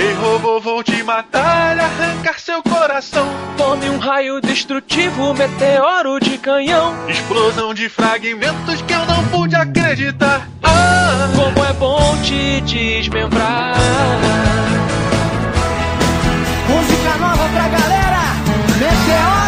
Ei, robô, vou te matar, arrancar seu coração. Tome um raio destrutivo, meteoro de canhão. Explosão de fragmentos que eu não pude acreditar. Ah, Como é bom te desmembrar. Música nova pra galera! Meteoro!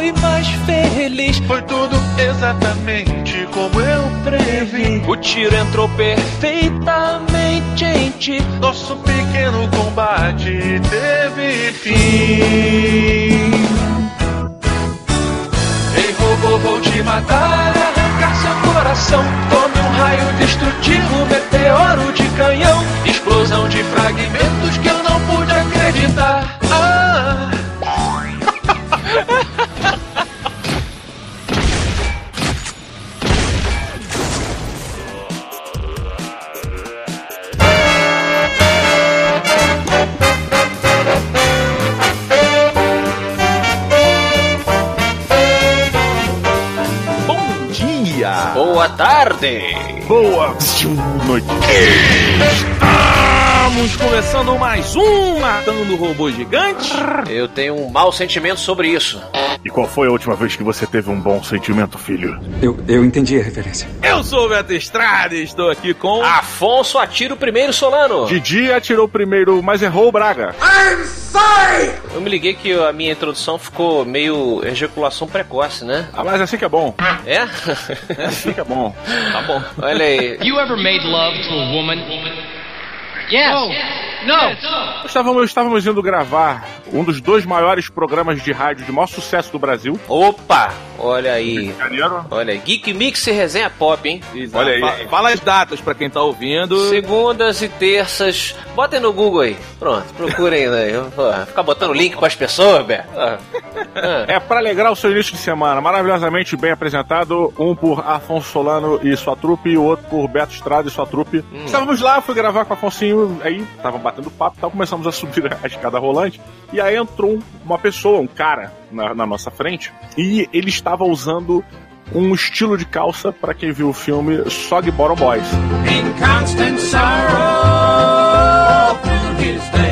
Fui mais feliz. foi tudo exatamente como eu previ. O tiro entrou perfeitamente em ti. Nosso pequeno combate teve fim. Ei, robô, vou te matar, arrancar seu coração. Tome um raio destrutivo, meteoro de canhão. Explosão de fragmentos que eu não pude acreditar. Ah, Boa tarde. Boa noite! Estamos começando mais um Matando Robô Gigante. Eu tenho um mau sentimento sobre isso. E qual foi a última vez que você teve um bom sentimento, filho? Eu, eu entendi a referência. Eu sou o Beto Estrada e estou aqui com... Afonso atira o primeiro Solano. Didi atirou primeiro, mas errou o Braga. Eu me liguei que a minha introdução ficou meio ejaculação precoce, né? Ah, mas assim que é bom. É? Assim que é bom. tá bom. Olha aí. You ever made love to a woman? Yes. No. Estávamos, estávamos indo gravar um dos dois maiores programas de rádio de maior sucesso do Brasil. Opa! Olha aí. Janeiro. Olha aí. Geek Mix e Resenha Pop, hein? Olha aí. Fa- Fala as datas pra quem tá ouvindo. Segundas e terças. Botem no Google aí. Pronto, procurem aí. Pô, Ficar botando link pras pessoas, Bé. Ah. É para alegrar o seu início de semana, maravilhosamente bem apresentado, um por Afonso Solano e sua trupe, e o outro por Beto Estrada e sua trupe. Estávamos lá, fui gravar com o Afonsinho, aí tava batendo papo e tal, começamos a subir a escada rolante, e aí entrou um- uma pessoa, um cara, na, na nossa frente, e ele estava usando um estilo de calça, para quem viu o filme Sog Bottom Boys. In constant sorrow through his day.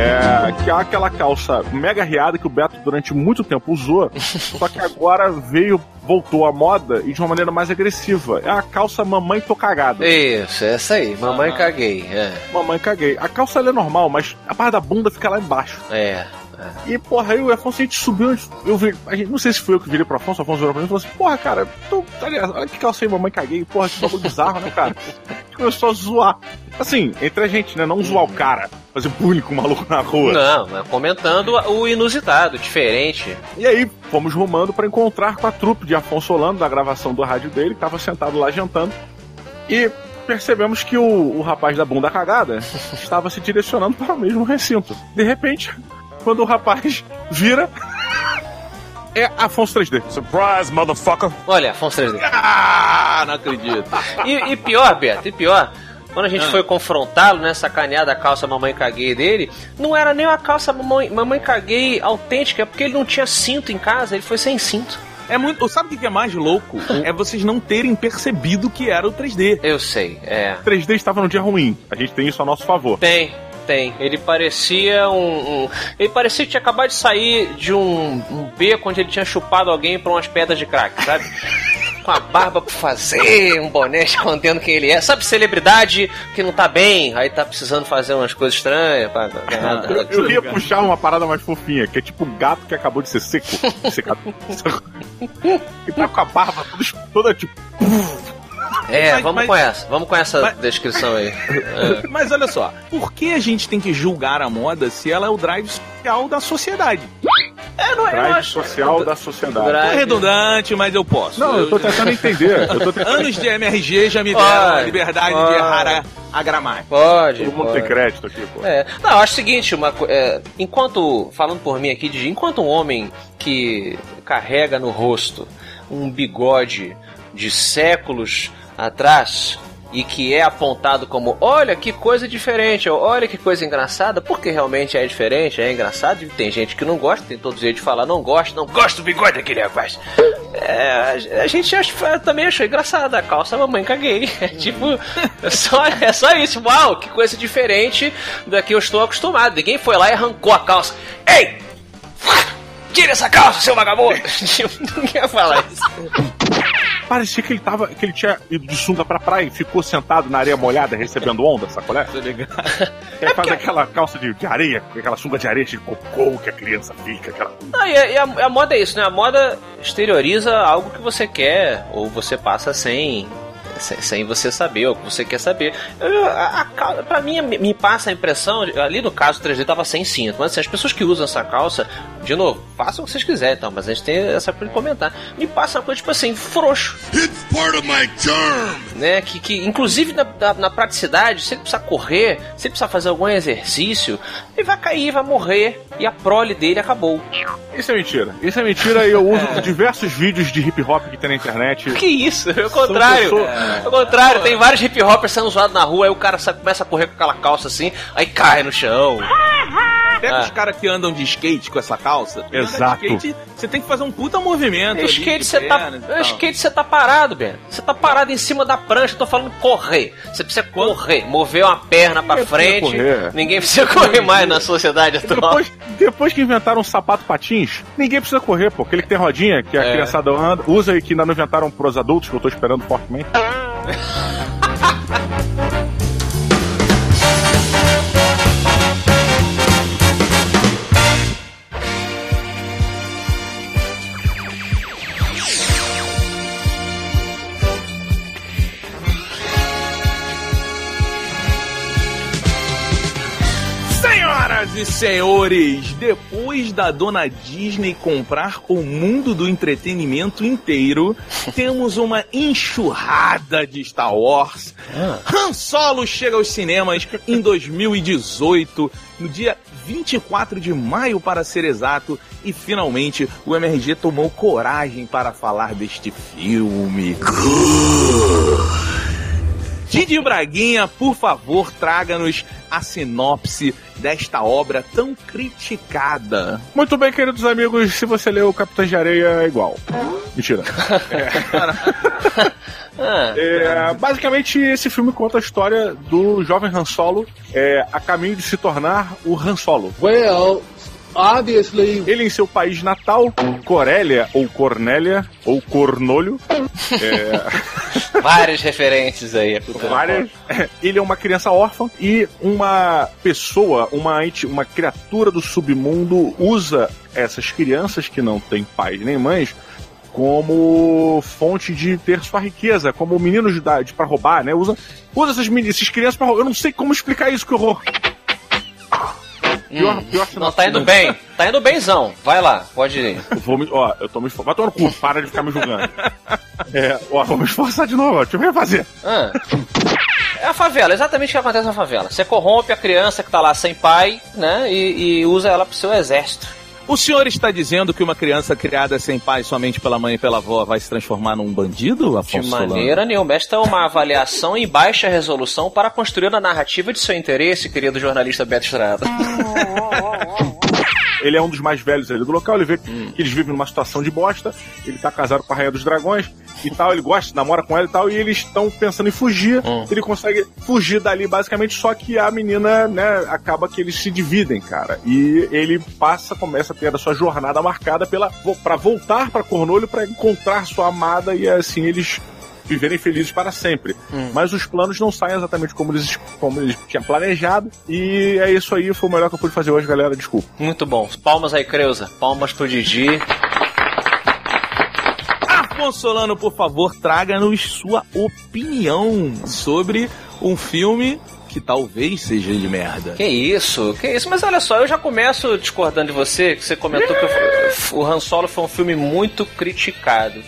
É, que é aquela calça mega riada que o Beto durante muito tempo usou, só que agora veio, voltou à moda e de uma maneira mais agressiva. É a calça mamãe tô cagada. Isso, essa aí. Mamãe caguei. É. Mamãe caguei. A calça é normal, mas a parte da bunda fica lá embaixo. É. E, porra, aí o Afonso, a gente subiu, eu vi, a gente, não sei se foi eu que virei pro Afonso, o Afonso virou pra mim e falou assim, porra, cara, tu, aliás, olha que calça aí, mamãe caguei, porra, que bagulho bizarro, né, cara? A gente começou a zoar. Assim, entre a gente, né, não zoar o cara, fazer bullying com o maluco na rua. Não, mas comentando o inusitado, diferente. E aí, fomos rumando para encontrar com a trupe de Afonso Solano, da gravação do rádio dele, que estava sentado lá jantando. E percebemos que o, o rapaz da bunda cagada estava se direcionando para o mesmo recinto. De repente, quando o rapaz vira, é Afonso 3D. Surprise, motherfucker! Olha, Afonso 3D. Ah, não acredito. E, e pior, Beto, e pior. Quando a gente foi confrontá-lo, né, sacanear da calça mamãe caguei dele, não era nem uma calça mamãe, mamãe caguei autêntica, é porque ele não tinha cinto em casa, ele foi sem cinto. É muito. Sabe o que que é mais louco? É vocês não terem percebido que era o 3D. Eu sei, é. 3D estava no dia ruim. A gente tem isso a nosso favor. Tem, tem. Ele parecia um, um- Ele parecia que tinha acabado de sair de um, um beco onde ele tinha chupado alguém por umas pedras de crack, sabe? Com a barba pra fazer, um boné escondendo quem ele é. Sabe, celebridade que não tá bem, aí tá precisando fazer umas coisas estranhas. Pra... Eu, eu ia puxar uma parada mais fofinha, que é tipo um gato que acabou de ser seco. secado. e tá com a barba toda, toda tipo. É, Mas- vamos mas- com essa. Vamos com essa mas- descrição aí. É. Mas olha só, por que a gente tem que julgar a moda se ela é o drive social da sociedade? É, não, eu Drive acho- social da sociedade. Drive- É redundante, mas eu posso. Não, eu tô tentando entender. Eu tô tentando... Anos de MRG já me deram a liberdade de olha. errar a, a gramática. Pode. Todo mundo pode. tem crédito aqui, pô. É. Não, eu acho o seguinte, uma, é, enquanto, falando por mim aqui, Didi, enquanto um homem que carrega no rosto um bigode de séculos atrás e que é apontado como olha que coisa diferente, olha que coisa engraçada, porque realmente é diferente, é engraçado, e tem gente que não gosta, tem todo jeito de falar não gosta, não gosta do bigode daquele rapaz. É, a gente acha, também achou engraçado a calça mamãe caguei. É tipo, é só, é só isso. Uau, que coisa diferente da que eu estou acostumado. Ninguém foi lá e arrancou a calça. Ei! Tira essa calça, seu vagabundo! Tipo, Ninguém ia falar isso. Parecia que ele tava. que ele tinha ido de sunga pra praia e ficou sentado na areia molhada recebendo onda, sacolé? Tô ligado. E aí faz aquela calça de, de areia, aquela sunga de areia de cocô que a criança fica, aquela. Não, e, a, e a- a moda é isso, né? A moda exterioriza algo que você quer, ou você passa sem. Sem, sem você saber, ou o que você quer saber. Eu, a, a, pra mim, me, passa a impressão, ali no caso o 3D tava sem cinto, mas assim, as pessoas que usam essa calça, de novo, façam o que vocês quiserem, então, mas a gente tem essa coisa de comentar. Me passa uma coisa, tipo assim, frouxo. It's part of my charm. né? Que, que inclusive na, na, na praticidade, se ele precisar correr, se ele precisar fazer algum exercício, ele vai cair, vai morrer e a prole dele acabou. Isso é mentira. Isso é mentira e eu uso diversos vídeos de hip hop que tem na internet. Que isso? É o contrário. pessoas- É o contrário, tem vários hip hoppers sendo zoados na rua, aí o cara começa a correr com aquela calça assim, aí cai no chão. Pega Ah. os caras que andam de skate com essa calça. tu anda de Exato. skate, você tem que fazer um puta movimento. O skate você tá, skate você tá parado, Ben. Você tá parado em cima da prancha, eu tô falando correr. Você precisa correr, mover uma perna pra Ninguém precisa frente. correr. Ninguém precisa correr mais na sociedade atual. Depois, depois que inventaram um sapato patins, ninguém precisa correr, pô. Aquele que tem rodinha, que a É. criançada anda, usa e que ainda não inventaram pros adultos, que eu tô esperando fortemente. e senhores, depois da dona Disney comprar o mundo do entretenimento inteiro, temos uma enxurrada de Star Wars. Han Solo chega aos cinemas em 2018, no dia 24 de maio para ser exato, e finalmente o MRG tomou coragem para falar deste filme. Didi Braguinha, por favor, traga-nos a sinopse desta obra tão criticada. Muito bem, queridos amigos, se você leu o Capitães de Areia, é igual. Mentira. Ah, É, basicamente, esse filme conta a história do jovem Han Solo é, a caminho de se tornar o Han Solo. Well, obviously, Ele em seu país natal, Corélia ou Cornélia ou Cornolho, várias referências aí. cultura várias. Ele é uma criança órfã e uma pessoa, uma, uma criatura do submundo usa essas crianças que não têm pais nem mães como fonte de ter sua riqueza, como meninos de idade pra roubar, né? Usa, usa essas, essas crianças pra roubar. Eu não sei como explicar isso, que horror. Pior, pior Não, tá indo bem. Tá indo benzão. Vai lá, pode ir. Vou me, ó, eu tô me esforçando. Vai tomar no cu, para de ficar me julgando. É, ó, vou me esforçar de novo, ó. Deixa eu ver fazer. Ah. É a favela, exatamente o que acontece na favela. Você corrompe a criança que tá lá sem pai, né? E, e usa ela pro seu exército. O senhor está dizendo que uma criança criada sem pai somente pela mãe e pela avó vai se transformar num bandido, De Afonso Solano? maneira nenhuma. Esta é uma avaliação em baixa resolução para construir a narrativa de seu interesse, querido jornalista Beto Estrada. Ele é um dos mais velhos ali do local, ele vê que eles vivem numa situação de bosta, ele tá casado com a Rainha dos Dragões e tal, ele gosta, namora com ela e tal, e eles estão pensando em fugir, ele consegue fugir dali basicamente, só que a menina, né, acaba que eles se dividem, cara, e ele passa, começa a ter a sua jornada marcada pela, para voltar pra Cornolho para encontrar sua amada e assim eles viverem felizes para sempre. Mas os planos não saem exatamente como eles, como eles tinham planejado. E é isso aí, foi o melhor que eu pude fazer hoje, galera. Desculpa. Muito bom. Palmas aí, Creuza. Palmas pro Didi. Afonso Solano, por favor, traga-nos sua opinião sobre um filme que talvez seja de merda. Que isso, que isso. Mas olha só, eu já começo discordando de você, que você comentou que o Han Solo foi um filme muito criticado.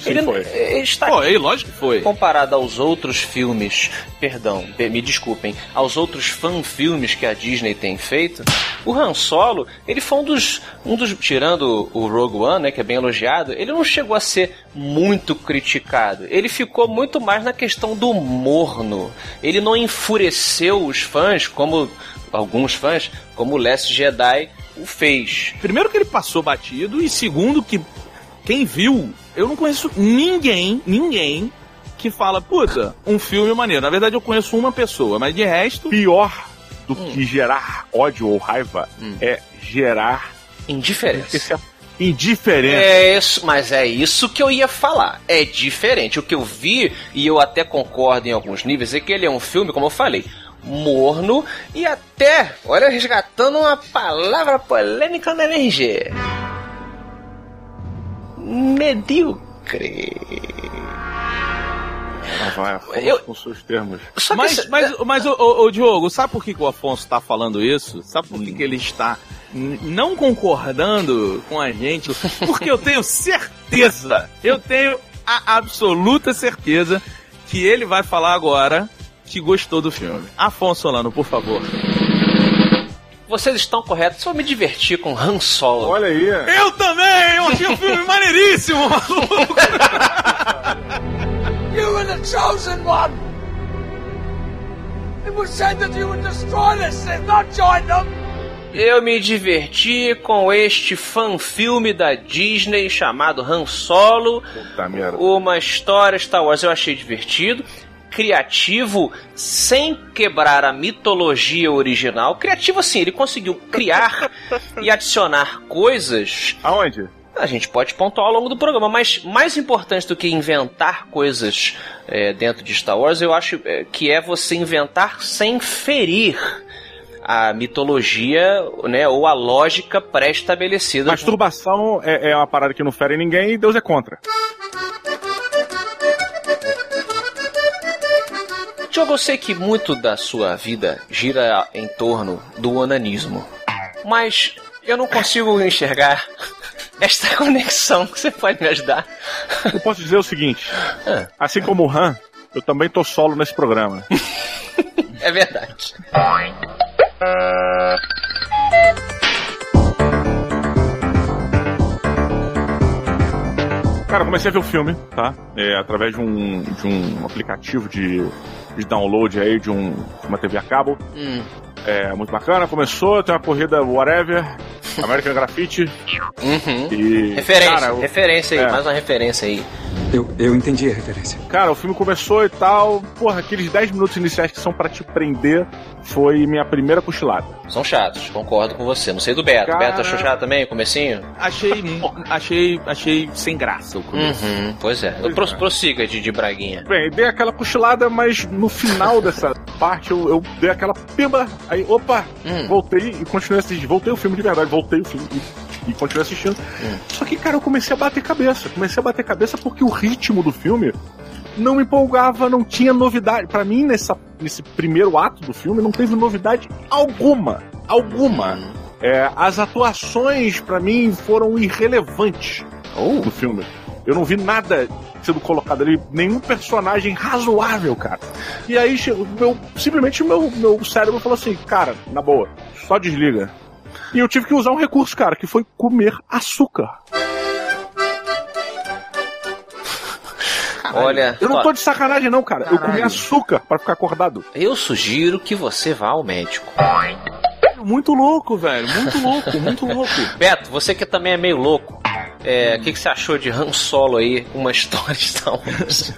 Sim, ele, foi. ele está Pô, aí, lógico que foi. comparado aos outros filmes, perdão, pe- me desculpem, aos outros fan-filmes que a Disney tem feito, o Han Solo, ele foi um dos, um dos, tirando o Rogue One, né, que é bem elogiado, ele não chegou a ser muito criticado. Ele ficou muito mais na questão do morno. Ele não enfureceu os fãs, como alguns fãs, como o Last Jedi o fez. Primeiro que ele passou batido, e segundo que quem viu, eu não conheço ninguém, ninguém que fala, puta, um filme maneiro. Na verdade, eu conheço uma pessoa, mas de resto. Pior do Hum. que gerar ódio ou raiva é gerar Indiferença. indiferença. É isso, mas é isso que eu ia falar. É diferente. O que eu vi, e eu até concordo em alguns níveis, é que ele é um filme, como eu falei, morno e até, olha, resgatando uma palavra polêmica na MRG. Medíocre. Lá vai Afonso Eu- com seus termos. Só que Mas, isso- mas, mas ô, ô, ô, Diogo, sabe por que, que o Afonso tá falando isso? Sabe por que, que ele está não concordando com a gente? Porque eu tenho certeza, eu tenho a absoluta certeza que ele vai falar agora que gostou do filme. Afonso Solano, por favor. Vocês estão corretos, eu me diverti com Han Solo. Olha aí. Eu também! Eu achei o filme maneiríssimo, maluco! You were the chosen one! It was said that you would destroy this Sith, not join them! Eu me diverti com este fan-filme da Disney chamado Han Solo. Puta merda. Uma história Star Wars eu achei divertido, criativo, sem quebrar a mitologia original. Criativo assim, ele conseguiu criar e adicionar coisas. Aonde? A gente pode pontuar ao longo do programa, mas mais importante do que inventar coisas é, dentro de Star Wars, eu acho é, que é você inventar sem ferir a mitologia, né, ou a lógica pré-estabelecida. Masturbação é, é uma parada que não fere ninguém e Deus é contra. Diogo, eu sei que muito da sua vida gira em torno do onanismo, mas eu não consigo enxergar esta conexão. Você pode me ajudar? Eu posso dizer o seguinte: Ah. assim como o Han, eu também tô solo nesse programa. É verdade. Cara, eu comecei a ver o filme, tá? É, através de um, de um aplicativo de, de download aí de, um, de uma TV a cabo. Hum. É muito bacana. Começou, tem uma corrida whatever, American Graffiti. Uhum. E. Referência, Cara, referência aí, é. mais uma referência aí. Eu, eu entendi a referência. Cara, o filme começou e tal. Porra, aqueles 10 minutos iniciais que são pra te prender foi minha primeira cochilada. São chatos, concordo com você. Não sei do Beto. Cara- Beto achou chato também, comecinho? Achei, achei, achei sem graça o começo. Uhum, pois é. Pro, prossiga de, de Braguinha. Bem, dei aquela cochilada, mas no final dessa parte eu, eu dei aquela pimba. Aí, opa, Hum. voltei e continuei assistindo. Voltei o filme de verdade, voltei o filme e, e continuei assistindo. Hum. Só que, cara, eu comecei a bater cabeça. Comecei a bater cabeça porque o ritmo do filme não me empolgava, não tinha novidade. Pra mim, nessa, nesse primeiro ato do filme, não teve novidade alguma. Alguma. Hum. É, as atuações, pra mim, foram irrelevantes Oh, no filme. Eu não vi nada sendo colocado ali, nenhum personagem razoável, cara. E aí, meu, simplesmente meu, meu cérebro falou assim, cara, na boa, só desliga. E eu tive que usar um recurso, cara, que foi comer açúcar. olha, Eu não tô de sacanagem, não, cara. Eu comi açúcar pra ficar acordado. eu sugiro que você vá ao médico. Muito louco, velho. Muito louco, muito louco. Beto, você que também é meio louco. É, O que, que você achou de Han Solo aí, uma história Star Wars?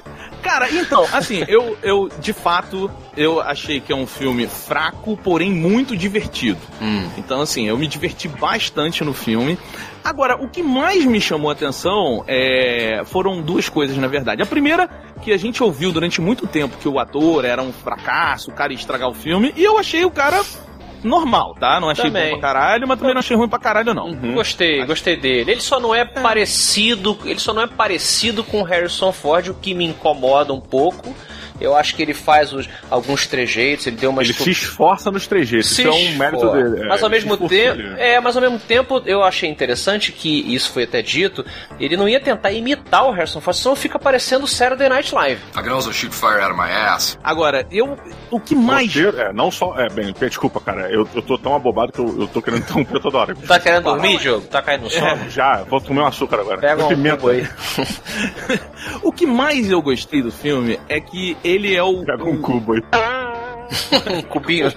Cara, então, assim, eu, eu de fato, eu achei que é um filme fraco, porém muito divertido. Hum. Então, assim, eu me diverti bastante no filme. Agora, o que mais me chamou a atenção é, foram duas coisas, na verdade. A primeira, que a gente ouviu durante muito tempo que o ator era um fracasso, o cara ia estragar o filme, e eu achei o cara normal, tá? Não achei Também. bom pra caralho, mas também não achei ruim pra caralho, não. Gostei, gostei dele. Ele só não é parecido, ele só não é parecido com o Harrison Ford, o que me incomoda um pouco. Eu acho que ele faz os, alguns trejeitos, ele deu uma Ele se esforça nos trejeitos, se isso é um mérito esforça. dele. É, mas ao mesmo tempo, é, mas ao mesmo tempo eu achei interessante que isso foi até dito, ele não ia tentar imitar o Harrison Ford, senão fica parecendo o Saturday Night Live. I can also shoot fire out of my ass. Agora, eu. O que mais. Roteiro, é, não só. É, bem, desculpa, cara. Eu, eu tô tão abobado que eu, eu tô querendo interromper toda hora. Tá querendo dormir, Diogo? Tá caindo no sono? É, já, vou comer um açúcar agora. Pega um pimenta aí. O que mais eu gostei do filme é que ele é o. Pega um cubo aí. um cubinho.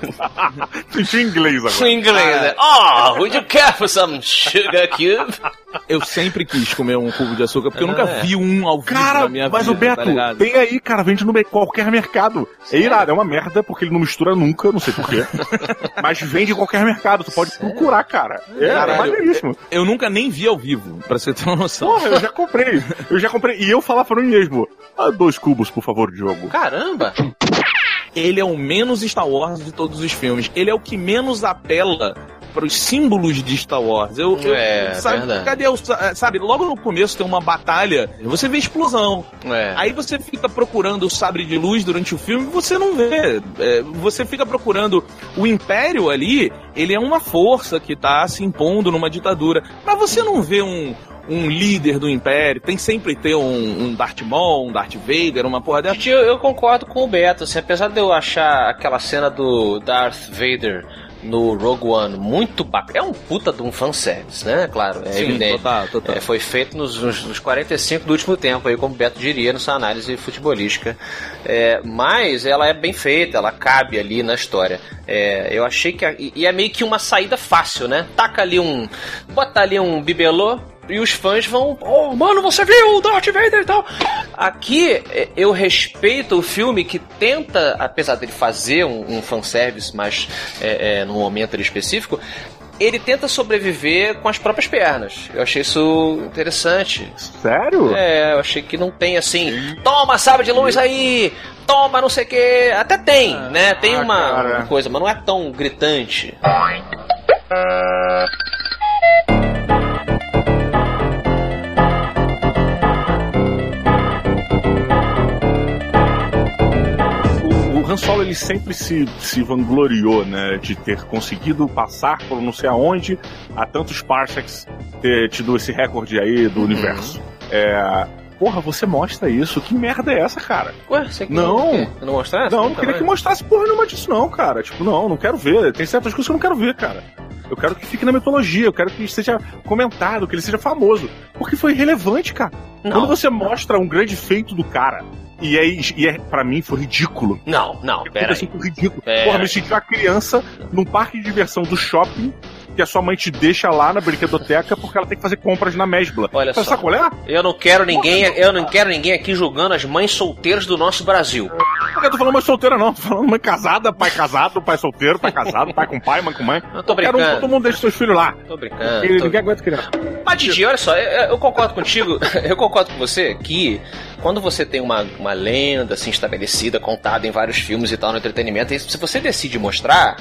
Senti inglês Em agora. inglês, né? Oh, would you care for some sugar cube? Eu sempre quis comer um cubo de açúcar, porque eu nunca É. vi um ao vivo Cara, na minha mas vida. o Beto, tá tem aí, cara, vende no qualquer mercado. É irado, é uma merda, porque ele não mistura nunca, não sei porquê. mas vende em qualquer mercado, tu pode procurar, cara. É, é Caralho, maneiríssimo. Eu nunca nem vi ao vivo, pra você ter uma noção. Porra, eu já comprei. Eu já comprei. E eu falava pra mim mesmo: ah, dois cubos, por favor, Diogo. Caramba! Ele é o menos Star Wars de todos os filmes. Ele é o que menos apela para os símbolos de Star Wars. Eu, eu- É, sabe, verdade. cadê o, sabe, logo no começo tem uma batalha, você vê explosão. É. Aí você fica procurando o sabre de luz durante o filme, você não vê. É, você fica procurando o Império ali, ele é uma força que tá se impondo numa ditadura. Mas você não vê um, um líder do Império, tem sempre ter um, um Darth Maul, um Darth Vader, uma porra dessa. Gente, eu, eu concordo com o Beto, assim, apesar de eu achar aquela cena do Darth Vader no Rogue One muito bacana. É um puta de um fanservice, né? Claro, é Sim, evidente. total, total. É, foi feito nos, nos, nos 45 do último tempo, aí, como o Beto diria, na sua análise futebolística. É, mas ela é bem feita, ela cabe ali na história. É, eu achei que. a- e é meio que uma saída fácil, né? Taca ali um. Bota ali um bibelô. E os fãs vão, oh, mano, você viu o Darth Vader e tal. Aqui eu respeito o filme que tenta, apesar dele fazer um, um fanservice, mas é, é, num momento específico, ele tenta sobreviver com as próprias pernas. Eu achei isso interessante. Sério? É, eu achei que não tem assim, toma sabre de luz aí, toma não sei o que. Até tem, né? Tem ah, uma, uma coisa, mas não é tão gritante. Han Solo ele sempre se, se vangloriou, né, de ter conseguido passar por não sei aonde a tantos parsecs ter tido esse recorde aí do universo. É, porra, você mostra isso? Que merda é essa, cara? Ué, você Não. quer- não mostrasse? Não, não queria que mostrasse porra nenhuma disso, não, cara. Tipo, não, não quero ver. Tem certas coisas que eu não quero ver, cara. Eu quero que fique na mitologia, eu quero que seja comentado, que ele seja famoso. Porque foi relevante, cara. Não. Quando você mostra um grande feito do cara, e é, e é para mim foi ridículo. Não, não, pera aí. foi ridículo. Pera Porra, aí. me senti uma criança num parque de diversão do shopping que a sua mãe te deixa lá na brinquedoteca porque ela tem que fazer compras na Mesbla. Olha só. sabe qual é? Eu não quero ninguém, eu não quero ninguém aqui julgando as mães solteiras do nosso Brasil. Eu tô falando mãe solteira, não. Tô falando mãe casada, pai casado, pai solteiro, pai casado, pai com pai, mãe com mãe. Eu tô Quero um, brincando. todo mundo deixa seus filhos lá. Tô brincando. Porque tô- ninguém aguenta criança. Mas Didi, olha só, eu, eu concordo contigo, eu concordo com você que quando você tem uma, uma lenda assim estabelecida, contada em vários filmes e tal no entretenimento, e se você decide mostrar,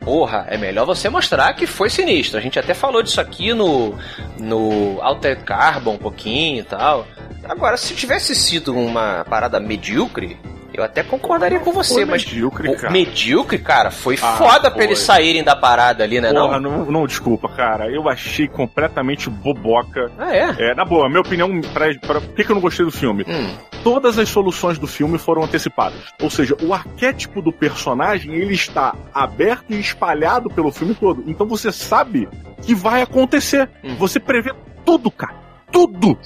porra, é melhor você mostrar que foi sinistro. A gente até falou disso aqui no, no Altered Carbon um pouquinho e tal. Agora, se tivesse sido uma parada medíocre, eu até concordaria com você, Foi mas medíocre, cara. medíocre, cara, foi Ah, foda pra foi. eles saírem da parada ali, né? Porra, não? não, não, desculpa, cara. Eu achei completamente boboca. Ah, é? É, na boa, minha opinião, pra, pra, por que, que eu não gostei do filme? Hum. Todas as soluções do filme foram antecipadas. Ou seja, o arquétipo do personagem, ele está aberto e espalhado pelo filme todo. Então você sabe que vai acontecer. Hum. Você prevê tudo, cara. Tudo!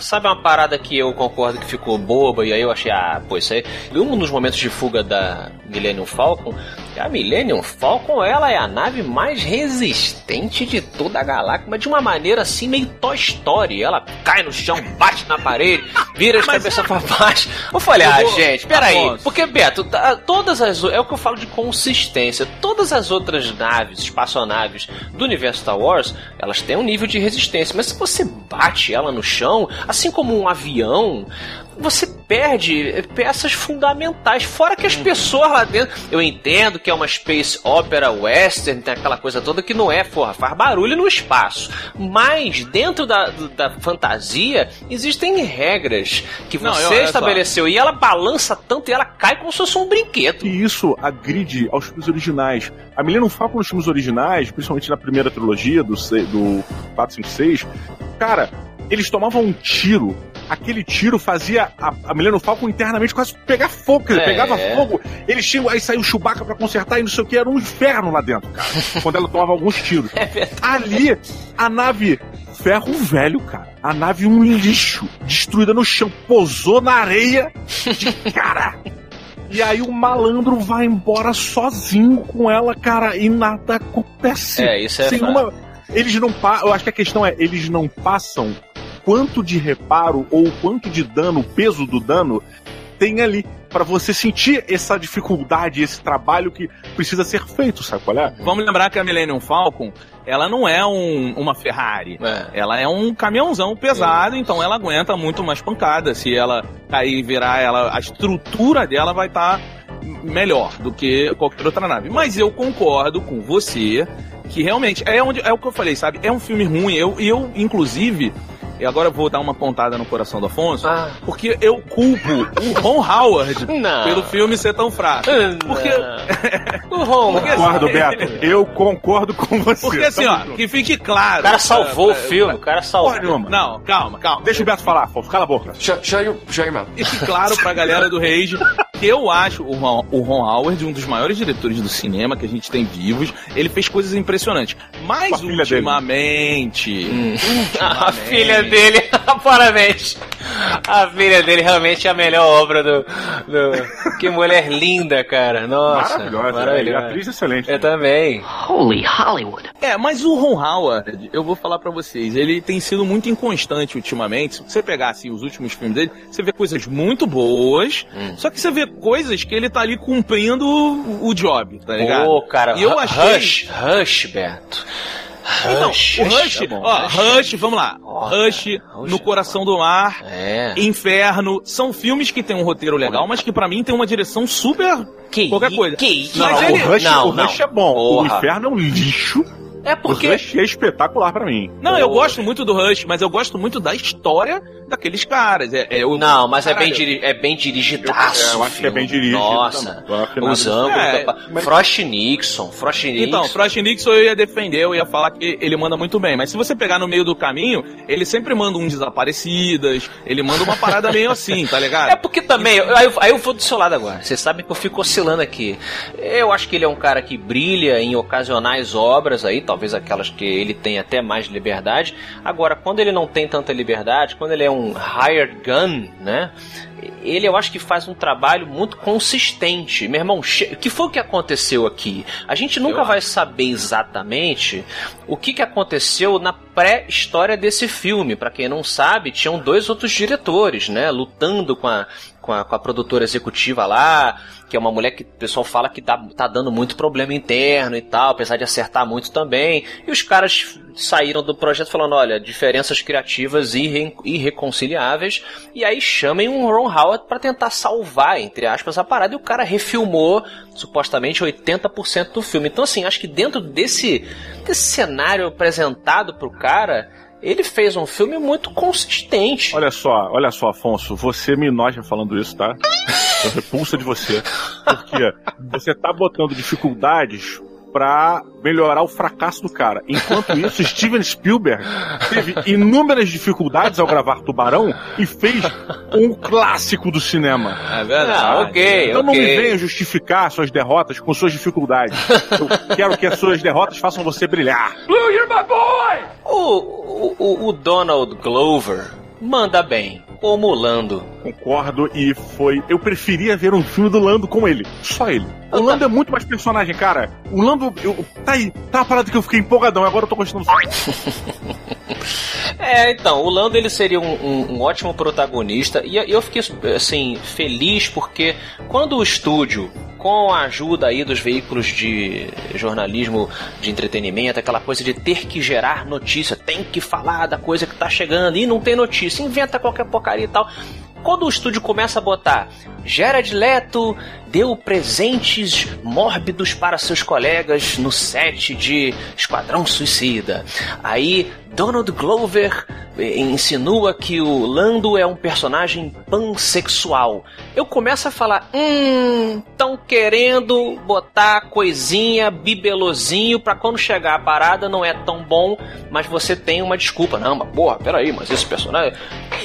Sabe uma parada que eu concordo que ficou boba e aí eu achei, ah, pô, isso aí. Um dos momentos de fuga da Millennium Falcon, a Millennium Falcon, ela é a nave mais resistente de toda a galáxia, mas de uma maneira assim meio Toy Story. Ela cai no chão, bate na parede, vira de cabeça pra baixo. Eu falei, ah, Eu vou- gente, peraí. Afonso. Porque, Beto, tá- todas as. É o que eu falo de consistência. Todas as outras naves, espaçonaves do universo Star Wars, elas têm um nível de resistência. Mas se você bate ela no chão, assim como um avião, você perde peças fundamentais. Fora que as pessoas lá dentro. Eu entendo que é uma space opera western, tem aquela coisa toda que não é, porra, faz barulho no espaço. Mas dentro da, da fantasia existem regras que Não, eu- você olha só. estabeleceu. E ela balança tanto e ela cai como se fosse um brinquedo. E isso agride aos filmes originais. A Millennium Falcon nos filmes originais, principalmente na primeira trilogia do, do 456, cara, eles tomavam um tiro. Aquele tiro fazia a, a Millennium Falcon internamente quase pegar fogo. quer dizer, É. Pegava fogo, eles tinham. Aí saiu o Chewbacca pra consertar e não sei o que, era um inferno lá dentro, cara. quando ela tomava alguns tiros. Ali, a nave. Ferro velho, cara. A nave um lixo, destruída no chão, pousou na areia de cara. E aí o malandro vai embora sozinho com ela, cara, e nada acontece. É, isso é Sem uma... Eles não pa... Eu acho que a questão é, eles não passam quanto de reparo ou quanto de dano, o peso do dano tem ali Pra você sentir essa dificuldade, esse trabalho que precisa ser feito, sabe qual é? Vamos lembrar que a Millennium Falcon, ela não é um- uma Ferrari. Ela é um caminhãozão pesado, então ela aguenta muito mais pancada. Se ela cair e virar, ela, a estrutura dela vai estar melhor do que qualquer outra nave. Mas eu concordo com você que realmente é onde é o que eu falei, sabe? É um filme ruim. Eu, e eu inclusive, e agora eu vou dar uma pontada no coração do Afonso, porque eu culpo o Ron Howard Não. pelo filme ser tão fraco. Porque o Ron Concordo, Beto. Eu concordo com você. Porque assim, ó, junto. que fique claro. O cara salvou pra- o filme, o cara salvou. Porra nenhuma. Não, calma, calma. Deixa o Beto falar, Afonso. Cala a boca. Shut, shut your, shut your mouth. Fique claro pra galera do Rage eu acho o Ron, o Ron Howard um dos maiores diretores do cinema que a gente tem vivos. Ele fez coisas impressionantes. Mas dele. ultimamente. A filha dele, parabéns. A filha dele realmente é a melhor obra do. do- Que mulher linda, cara. Nossa. Maravilhosa. Maravilhosa. E a atriz excelente. Eu também. Holy Hollywood. É, mas o Ron Howard, eu vou falar pra vocês, ele tem sido muito inconstante ultimamente. Se você pegar assim os últimos filmes dele, você vê coisas muito boas, só que você vê coisas que ele tá ali cumprindo o, o job, tá ligado? Ô, cara, e eu achei Rush, Rush, Beto. Então, Rush, o Rush, tá bom. ó, Rush, vamos lá. Rush, No Coração do Mar, É. Inferno, são filmes que tem um roteiro legal, mas que pra mim tem uma direção super Que qualquer coisa. que? Mas Não, ele- o Rush, não, o Rush não. é bom. O Porra. Inferno é um lixo. É O porque. Rush é espetacular pra mim. Não, eu gosto muito do Rush, mas eu gosto muito da história daqueles caras. É, é, eu- Não, mas é bem, Caralho, diri é bem dirigidaço. Eu- eu o acho que é bem dirigido Nossa. Eu Os ângulos. É, da- mas- Frost Nixon. Frost Nixon. Então, Frost Nixon eu ia defender, eu ia falar que ele manda muito bem. Mas se você pegar no meio do caminho, ele sempre manda um desaparecidas, ele manda uma parada meio assim, tá ligado? É porque também, aí eu, aí eu vou do seu lado agora. Vocês sabem que eu fico oscilando aqui. Eu acho que ele é um cara que brilha em ocasionais obras aí, talvez aquelas que ele tem até mais liberdade. Agora, quando ele não tem tanta liberdade, quando ele é um hired gun, né? Ele eu acho que faz um trabalho muito consistente. Meu irmão, o que foi o que aconteceu aqui? A gente nunca vai saber exatamente o que, que aconteceu na pré-história desse filme. Pra quem não sabe, tinham dois outros diretores, né? Lutando com a, com a, com a produtora executiva lá, que é uma mulher que o pessoal fala que tá, tá dando muito problema interno e tal, apesar de acertar muito também. E os caras saíram do projeto falando: olha, diferenças criativas irre, irreconciliáveis. E aí chamem um Ron Howard pra tentar salvar, entre aspas, a parada. E o cara refilmou supostamente 80% do filme. Então, assim, acho que dentro desse, desse cenário apresentado pro cara. Ele fez um filme muito consistente. Olha só, olha só, Afonso, você me noja falando isso, tá? Eu repulsa de você. Porque você tá botando dificuldades pra melhorar o fracasso do cara. Enquanto isso, Steven Spielberg teve inúmeras dificuldades ao gravar Tubarão e fez um clássico do cinema. É verdade. Ah, ok, Então não ok. me venha justificar suas derrotas com suas dificuldades. Eu quero que as suas derrotas façam você brilhar. Blue, you're my boy! O, o, o- Donald Glover manda bem, como Lando. Concordo e foi. Eu preferia ver um filme do Lando com ele. Só ele. O Lando é muito mais personagem, cara. O Lando. eu- tá aí. Tá uma parada que eu fiquei empolgadão. Agora eu tô gostando. É, então, o Lando ele seria um, um- um ótimo protagonista e eu fiquei assim feliz porque quando o estúdio com a ajuda aí dos veículos de jornalismo de entretenimento, aquela coisa de ter que gerar notícia, tem que falar da coisa que tá chegando e não tem notícia, inventa qualquer porcaria e tal. Quando o estúdio começa a botar Gerard Leto deu presentes mórbidos para seus colegas no set de Esquadrão Suicida. Aí Donald Glover eh, insinua que o Lando é um personagem pansexual. Eu começo a falar, hum, estão querendo botar coisinha, bibelozinho, pra quando chegar a parada não é tão bom, mas você tem uma desculpa. Não, mas porra, peraí, mas esse personagem...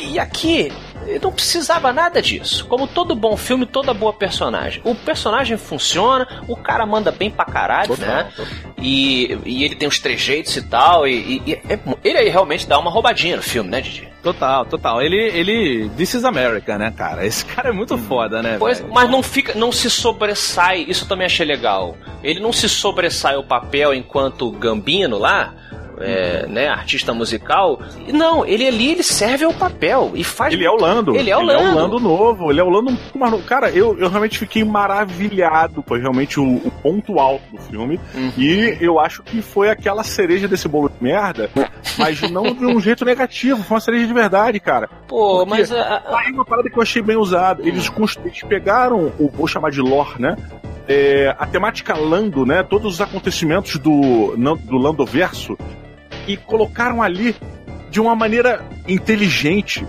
E aqui, não precisava nada disso. Como todo bom filme, toda boa personagem. O personagem funciona, o cara manda bem pra caralho, Total, né? total. E, e ele tem os trejeitos e tal. E, e- e é- ele aí realmente dá uma roubadinha no filme, né, Didi? Total, total. Ele, ele. This is America, né, cara? Esse cara é muito foda, né? Pois, velho? mas não fica, não se sobressai. Isso eu também achei legal. Ele não se sobressai o papel enquanto Gambino lá. É, né, artista musical. Não, ele ali ele serve ao papel e faz. Ele é o Lando. Ele é o Lando. novo. Ele é o Lando. Cara, eu, eu realmente fiquei maravilhado. Foi realmente o, o ponto alto do filme. Uhum. E eu acho que foi aquela cereja desse bolo de merda, mas não de um jeito negativo. Foi uma cereja de verdade, cara. Pô, Porque mas a- Tá aí uma parada que eu achei bem usada. Eles, cons- eles pegaram, o vou chamar de lore, né? É, a temática Lando, né? Todos os acontecimentos do, do Landoverso e colocaram ali de uma maneira inteligente.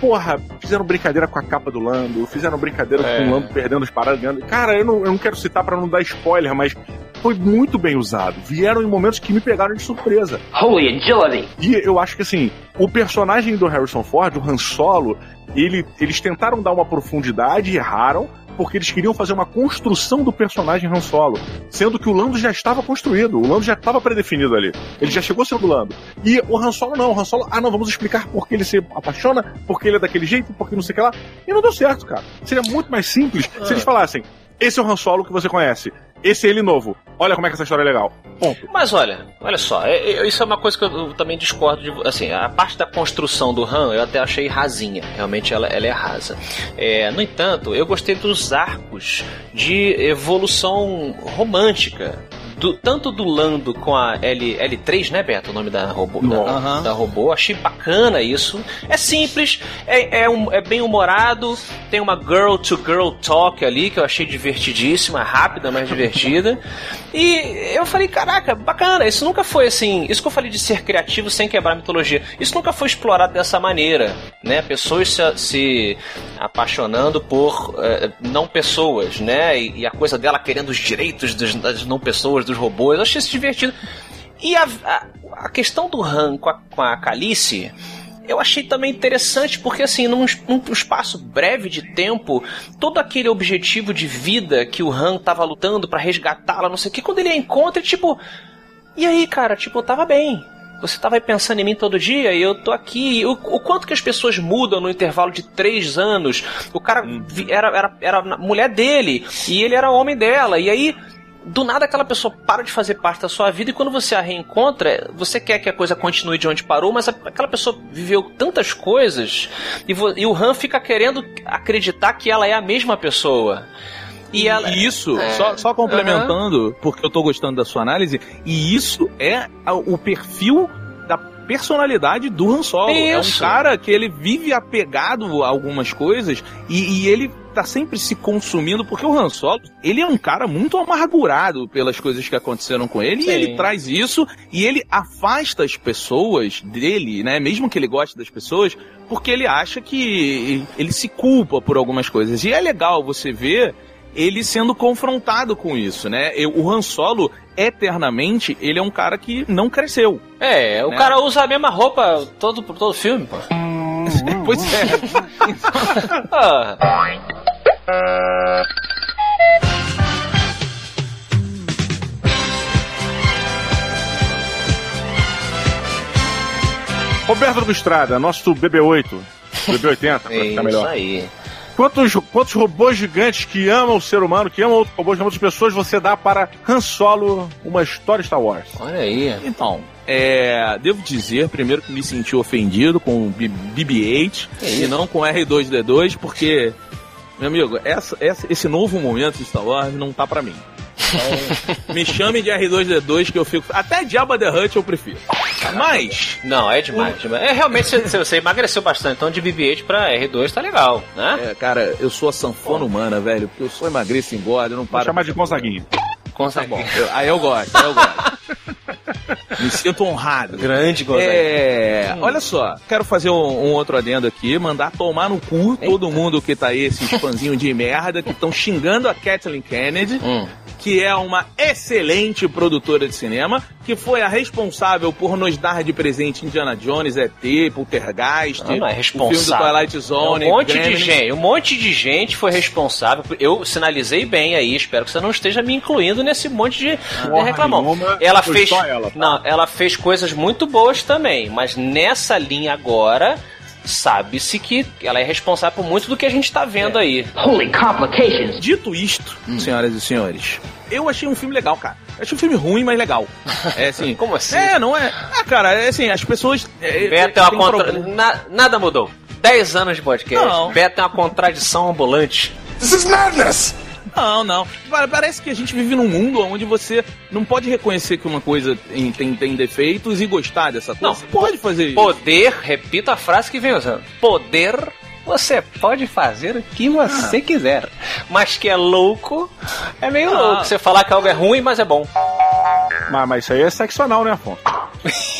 Porra, fizeram brincadeira com a capa do Lando, fizeram brincadeira É. com o Lando perdendo as paradas. ganhando. Cara, eu não, eu não quero citar pra não dar spoiler, mas foi muito bem usado. Vieram em momentos que me pegaram de surpresa. Holy agility! E eu acho que assim, o personagem do Harrison Ford, o Han Solo, ele, eles tentaram dar uma profundidade e erraram, porque eles queriam fazer uma construção do personagem Han Solo, sendo que o Lando já estava construído, o Lando já estava predefinido ali. Ele já chegou sendo Lando. E o Han Solo não, o Han Solo, ah não, vamos explicar por que ele se apaixona, por que ele é daquele jeito, por que não sei o que lá. E não deu certo, cara. Seria muito mais simples se eles falassem: esse é o Han Solo que você conhece, esse é ele novo. Olha como é que essa história é legal. Ponto. Mas olha, olha só, é- é- isso é uma coisa que eu, também discordo de. Assim, a parte da construção do Han eu até achei rasinha. Realmente ela, ela é rasa. É, no entanto, eu gostei dos arcos de evolução romântica. Do, tanto do Lando com a L, L3, né, Beto? O nome da robô. Da, Aham. da robô. Achei bacana isso. É simples, é, é, um- é bem humorado. Tem uma girl to girl talk ali que eu achei divertidíssima, rápida, mas divertida. E eu falei, caraca, bacana. Isso nunca foi assim. Isso que eu falei de ser criativo sem quebrar a mitologia. Isso nunca foi explorado dessa maneira, né? Pessoas se, se apaixonando por eh, não pessoas, né? E, e a coisa dela querendo os direitos dos- das não pessoas, dos robôs. Eu achei isso divertido. E a, a, a questão do Han com a, com a Calice, eu achei também interessante, porque assim, num, num espaço breve de tempo, todo aquele objetivo de vida que o Han tava lutando pra resgatá-la, não sei o que, quando ele a encontra, tipo. E aí, cara, tipo, eu tava bem. Você tava pensando em mim todo dia e eu tô aqui. O, o quanto que as pessoas mudam no intervalo de três anos. O cara vi- era, era, era a mulher dele e ele era homem dela. E aí, do nada aquela pessoa para de fazer parte da sua vida e quando você a reencontra, você quer que a coisa continue de onde parou, mas aquela pessoa viveu tantas coisas e, e o Han fica querendo acreditar que ela é a mesma pessoa. E, ela, isso, É. só, só complementando, porque eu tô gostando da sua análise, e isso é o perfil da personalidade do Han Solo. É um Isso. cara que ele vive apegado a algumas coisas e, e ele tá sempre se consumindo, porque o Han Solo, ele é um cara muito amargurado pelas coisas que aconteceram com ele, Sim. e ele traz isso, e ele afasta as pessoas dele, né, mesmo que ele goste das pessoas, porque ele acha que ele se culpa por algumas coisas. E é legal você ver ele sendo confrontado com isso, né? O Han Solo, eternamente, ele é um cara que não cresceu. É, o Né? cara usa a mesma roupa todo, por todo filme, pô. pois é. Roberto do Estrada, nosso BB8. BB80, pra é ficar isso melhor. aí. Quantos, quantos robôs gigantes que amam o ser humano, que amam outros robôs, que amam outras pessoas, você dá para Han Solo uma história Star Wars? Olha aí. Então, é, devo dizer, primeiro que me senti ofendido com o B- BB-8 e não com R2-D2, porque, meu amigo, essa, essa- esse novo momento de Star Wars não tá pra mim. Então, me chame de R2-D2 que eu fico... Até Jabba the Hutt eu prefiro. Mas, Não, é demais. demais. É, realmente você, você emagreceu bastante, então de BB-8 pra R2 tá legal, né? é, cara, eu sou a sanfona humana, velho, porque eu sou emagreço e engordo, eu não Vou paro. chamar de Gonzaguinha. Consegue. Bom, eu- aí eu gosto, aí eu gosto. Me sinto honrado. Grande Gonzaga. É, olha só, quero fazer um, um outro adendo aqui, mandar tomar no cu todo mundo que tá aí, esses fãzinhos de merda, que estão xingando a Kathleen Kennedy, Hum. que é uma excelente produtora de cinema, que foi a responsável por nos dar de presente Indiana Jones, ET, Poltergeist, Não, não é o filme do responsável. Twilight Zone, um monte Gremlins. de gente, um monte de gente foi responsável. por- Eu sinalizei bem aí, espero que você não esteja me incluindo nesse monte de Porra reclamão. nenhuma, Ela fez, ela? Não, ela fez coisas muito boas também, mas nessa linha agora sabe-se que ela é responsável por muito do que a gente tá vendo aí. Holy complications. Dito isto, Hum. senhoras e senhores, eu achei um filme legal, cara. Eu achei um filme ruim, mas legal. É assim. Como assim? É, não é. Ah, cara, é assim, as pessoas. É, Beto é uma contra... Na- nada mudou. 10 anos de podcast. Não. Beto é uma contradição ambulante. This is madness! Não, não. Pa- Parece que a gente vive num mundo onde você não pode reconhecer que uma coisa tem, tem, tem defeitos e gostar dessa coisa. Não, Você pode fazer isso. Poder, repita a frase que vem usando. Poder, você pode fazer o que você quiser. Mas que é louco, é meio Ah. louco. Você falar que algo é ruim, mas é bom. Mas, mas isso aí é sexo anal, né, Afonso?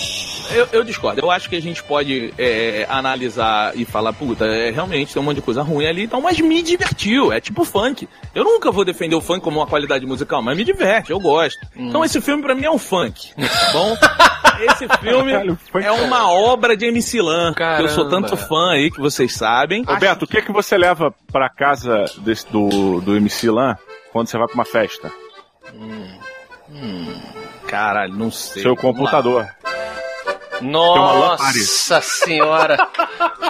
Eu, eu discordo. Eu acho que a gente pode é, analisar e falar, puta, é, realmente tem um monte de coisa ruim ali e tal, mas me divertiu. É tipo funk. Eu nunca vou defender o funk como uma qualidade musical, mas me diverte, eu gosto. Então esse filme pra mim é um funk. Tá bom? Esse filme Caralho, funk é uma obra de MC Lan. Eu sou tanto fã aí que vocês sabem. Roberto, o que que você leva pra casa desse, do, do MC Lan quando você vai pra uma festa? Caralho, não sei. Seu computador. Nossa senhora!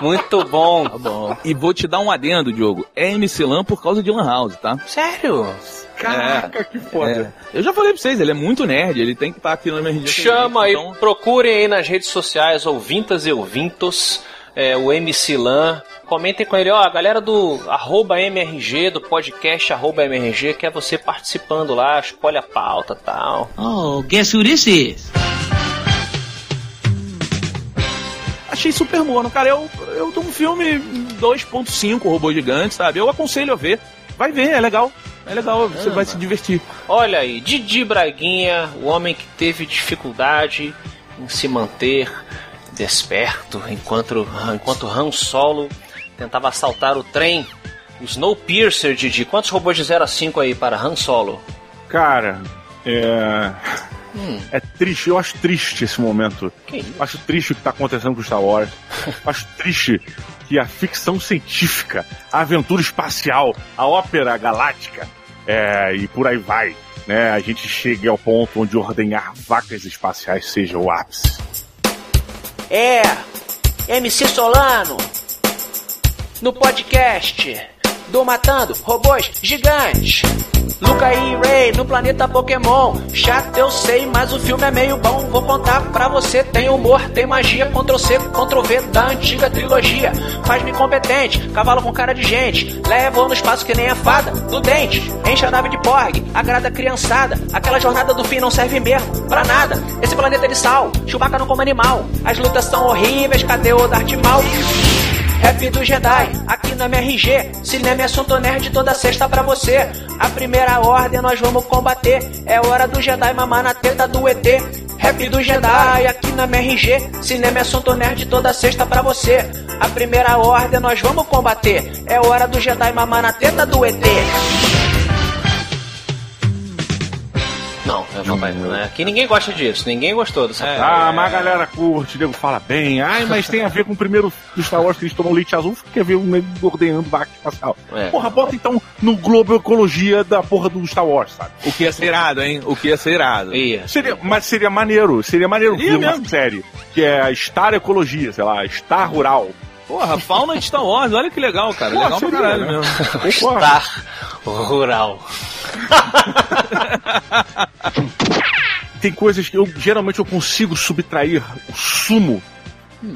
Muito bom. Tá bom. E vou te dar um adendo, Diogo. É MC Lan por causa de Lan House, tá? Sério? Caraca, que foda. É. Eu já falei pra vocês, ele é muito nerd, ele tem que estar aqui no MRG. Chama aí, Então, procurem aí nas redes sociais, ouvintas e ouvintos, é, o MC Lan. Comentem com ele, ó, a galera do arroba MRG, do podcast arroba MRG, quer você participando lá, escolhe a pauta e tal. Oh, guess who this is? Achei super mono. Cara, eu, eu dou um filme 2.5, Robô Gigante, sabe? Eu aconselho a ver. Vai ver, é legal. É legal, você vai se divertir. Olha aí, Didi Braguinha, o homem que teve dificuldade em se manter desperto enquanto, enquanto Han Solo tentava assaltar o trem. O Snowpiercer, Didi. Quantos robôs de 0 a 5 aí para Han Solo? Cara, é. É triste, eu acho triste esse momento. Acho triste o que tá acontecendo com Star Wars. Acho triste que a ficção científica, a aventura espacial, a ópera galáctica, é, e por aí vai, né? A gente chegue ao ponto onde ordenhar vacas espaciais seja o ápice. É, MC Solano, no podcast do Matando Robôs Gigantes. Luca e Ray no planeta Pokémon. Chato eu sei, mas o filme é meio bom. Vou contar pra você: tem humor, tem magia. Ctrl C, Ctrl V da antiga trilogia. Faz-me competente, cavalo com cara de gente. Leva no espaço que nem a fada do dente. Enche a nave de porg, agrada a criançada. Aquela jornada do fim não serve mesmo pra nada. Esse planeta é de sal, Chewbacca não come animal. As lutas são horríveis, cadê o Darth Maul? Rap do Jedi, aqui na MRG. Cinema é assunto nerd toda sexta pra você. A primeira ordem nós vamos combater. É hora do Jedi mamar na teta do ET. Rap do Jedi, aqui na MRG. Cinema é assunto nerd toda sexta pra você. A primeira ordem nós vamos combater. É hora do Jedi mamar na teta do ET. Não, não é. Aqui ninguém gosta disso, ninguém gostou dessa Ah, mas a galera curte, o nego fala bem. Ai, mas tem a ver com o primeiro Star Wars que eles tomam leite azul, quer ver o nego ordenhando vaca espacial. É. Porra, bota então no Globo Ecologia da porra do Star Wars, sabe? O que ia ser irado, hein? O que ia ser irado. Ia. Seria, mas seria maneiro, seria maneiro Seria ver uma mesmo. série que é a Star Ecologia, sei lá, Star Rural. Porra, fauna de Star Wars, olha que legal, cara. Pô, legal pra caralho né? mesmo. Star Rural. Tem coisas que eu geralmente eu consigo subtrair o sumo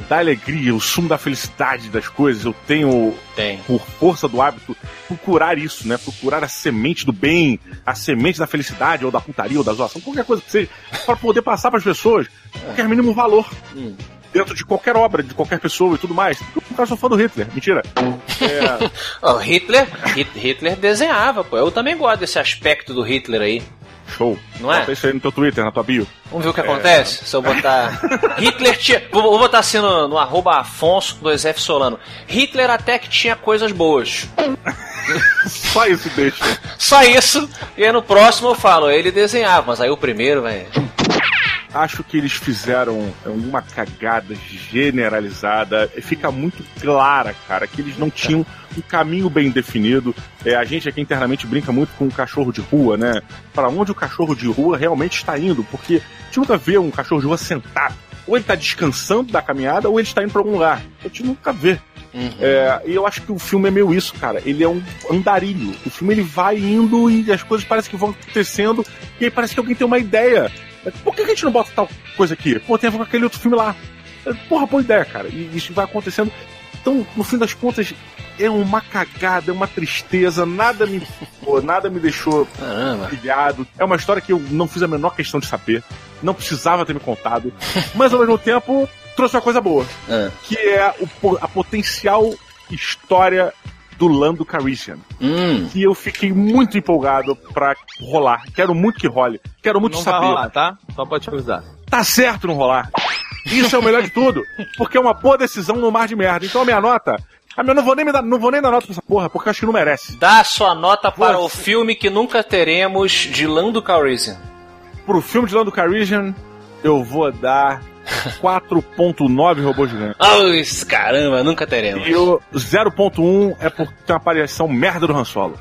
da alegria, o sumo da felicidade das coisas. Eu tenho, Tem. por força do hábito, procurar isso, né? Procurar a semente do bem, a semente da felicidade, ou da putaria, ou da zoação, qualquer coisa que seja, para poder passar para as pessoas qualquer mínimo valor. Hum. Dentro de qualquer obra, de qualquer pessoa e tudo mais. Eu, cara, sou fã do Hitler. Mentira. É, Ó, Hitler, Hit- Hitler desenhava, pô. Eu também gosto desse aspecto do Hitler aí. show. Não é? Bota isso aí no teu Twitter, na tua bio. Vamos ver o que acontece se eu botar. Hitler tinha. Vou, vou botar assim no, no arroba Afonso 2F Solano. Hitler até que tinha coisas boas. Só isso deixa. Só isso. E aí no próximo eu falo, ele desenhava, mas aí o primeiro, velho. Acho que eles fizeram uma cagada generalizada. Fica muito clara, cara, que eles não tinham um caminho bem definido. É, a gente aqui internamente brinca muito com o cachorro de rua, né? Para onde o cachorro de rua realmente está indo? Porque a gente nunca vê um cachorro de rua sentado. Ou ele está descansando da caminhada, ou ele está indo para algum lugar. A gente nunca vê. É, e eu acho que o filme é meio isso, cara. Ele é um andarilho. O filme ele vai indo e as coisas parecem que vão acontecendo. E aí parece que alguém tem uma ideia. Por que a gente não bota tal coisa aqui? Pô, tem a ver com aquele outro filme lá. Porra, boa ideia, cara. E isso vai acontecendo. Então, no fim das contas, é uma cagada, é uma tristeza. Nada me, nada me deixou pilhado. É uma história que eu não fiz a menor questão de saber. Não precisava ter me contado. Mas ao mesmo tempo, trouxe uma coisa boa Ah. que é o a potencial história do Lando Calrissian. Hum. E eu fiquei muito empolgado pra rolar. Quero muito que role. Quero muito Não vai saber. rolar, tá? Só pode te avisar. Tá certo não rolar. Isso é o melhor de tudo. Porque é uma boa decisão no mar de merda. Então a minha nota. A minha, não, vou nem dar, não vou nem dar nota pra essa porra, porque eu acho que não merece. Dá sua nota para o filme que nunca teremos de Lando Calrissian. Pro filme de Lando Calrissian, eu vou dar 4.9 robô gigante. Ai, caramba, nunca teremos. E o 0.1 é por ter uma aparição merda do Han Solo.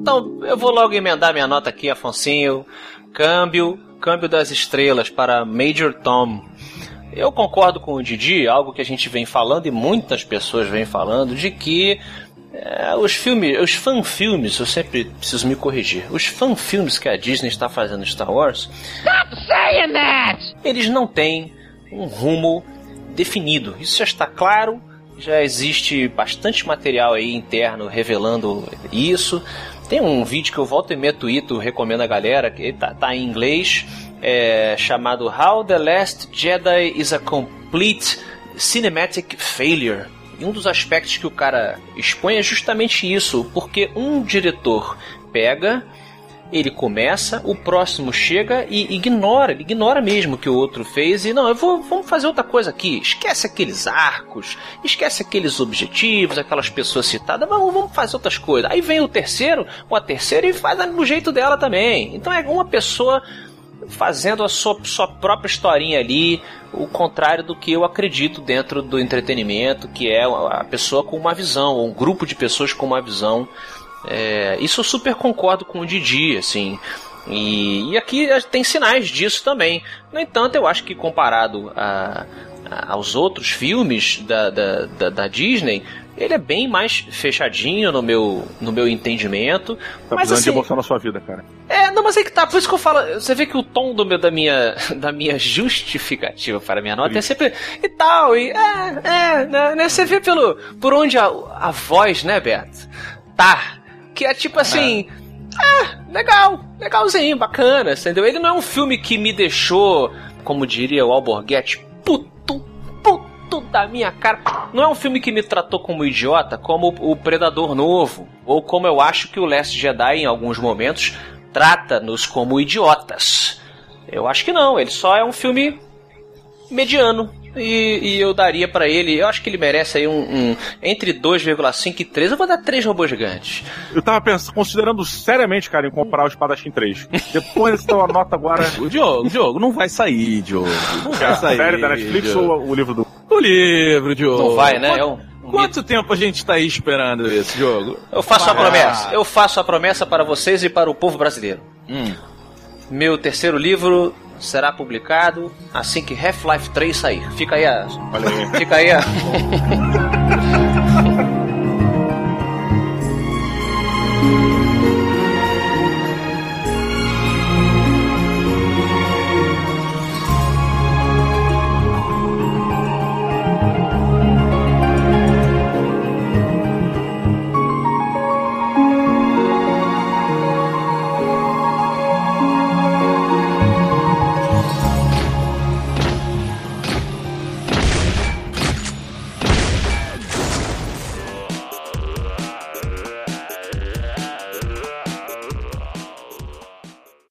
Então, eu vou logo emendar minha nota aqui, Afonsinho. Câmbio, câmbio das estrelas para Major Tom. Eu concordo com o Didi, algo que a gente vem falando e muitas pessoas vêm falando, de que é, os filmes, os fanfilmes, eu sempre preciso me corrigir, os fanfilmes que a Disney está fazendo Star Wars, eles não têm um rumo definido. Isso já está claro, já existe bastante material aí interno revelando isso. Tem um vídeo que eu volto e meia tweeto, recomendo a galera, que tá, tá em inglês, é, chamado How the Last Jedi is a Complete Cinematic Failure. E um dos aspectos que o cara expõe é justamente isso, porque um diretor pega, ele começa, o próximo chega e ignora, ele ignora mesmo o que o outro fez e não, eu vou, vamos fazer outra coisa aqui. Esquece aqueles arcos, esquece aqueles objetivos, aquelas pessoas citadas, vamos, vamos fazer outras coisas. Aí vem o terceiro, ou a terceira e faz do jeito dela também. Então é uma pessoa fazendo a sua, sua própria historinha ali, o contrário do que eu acredito dentro do entretenimento, que é a pessoa com uma visão, ou um grupo de pessoas com uma visão. É, isso eu super concordo com o Didi, assim. E, e aqui tem sinais disso também. No entanto, eu acho que comparado a, a- aos outros filmes da, da, da, da Disney, ele é bem mais fechadinho no meu, no meu entendimento. Tá mas precisando de assim, emoção na sua vida, cara. é, não, mas é que tá, por isso que eu falo, você vê que o tom do meu, da minha, da minha justificativa para a minha nota é sempre e tal, e é, é, né, né, você vê pelo, por onde a, a voz, né, Beto, tá, que é tipo assim, ah, legal, legalzinho, bacana, entendeu? Ele não é um filme que me deixou, como diria o Alborguete, puto, puto da minha cara. Não é um filme que me tratou como idiota, como o Predador Novo, ou como eu acho que o Last Jedi, em alguns momentos, trata-nos como idiotas. Eu acho que não, ele só é um filme mediano. E, e eu daria pra ele, eu acho que ele merece aí um, um entre 2,5 e 3. Eu vou dar 3 robôs gigantes. Eu tava pensando, considerando seriamente, cara, em comprar o Espadachim 3. Depois dessa tua nota agora. O Diogo, Diogo, não vai sair, Diogo. Não vai A sair. série da Netflix Diogo. ou o livro do. O livro, Diogo. Não vai, né? Quanto, É um- quanto tempo a gente tá aí esperando esse jogo? Eu faço a Vai. promessa. Eu faço a promessa para vocês e para o povo brasileiro. Hum. Meu terceiro livro será publicado assim que Half-Life 3 sair. Fica aí a. Fica aí a.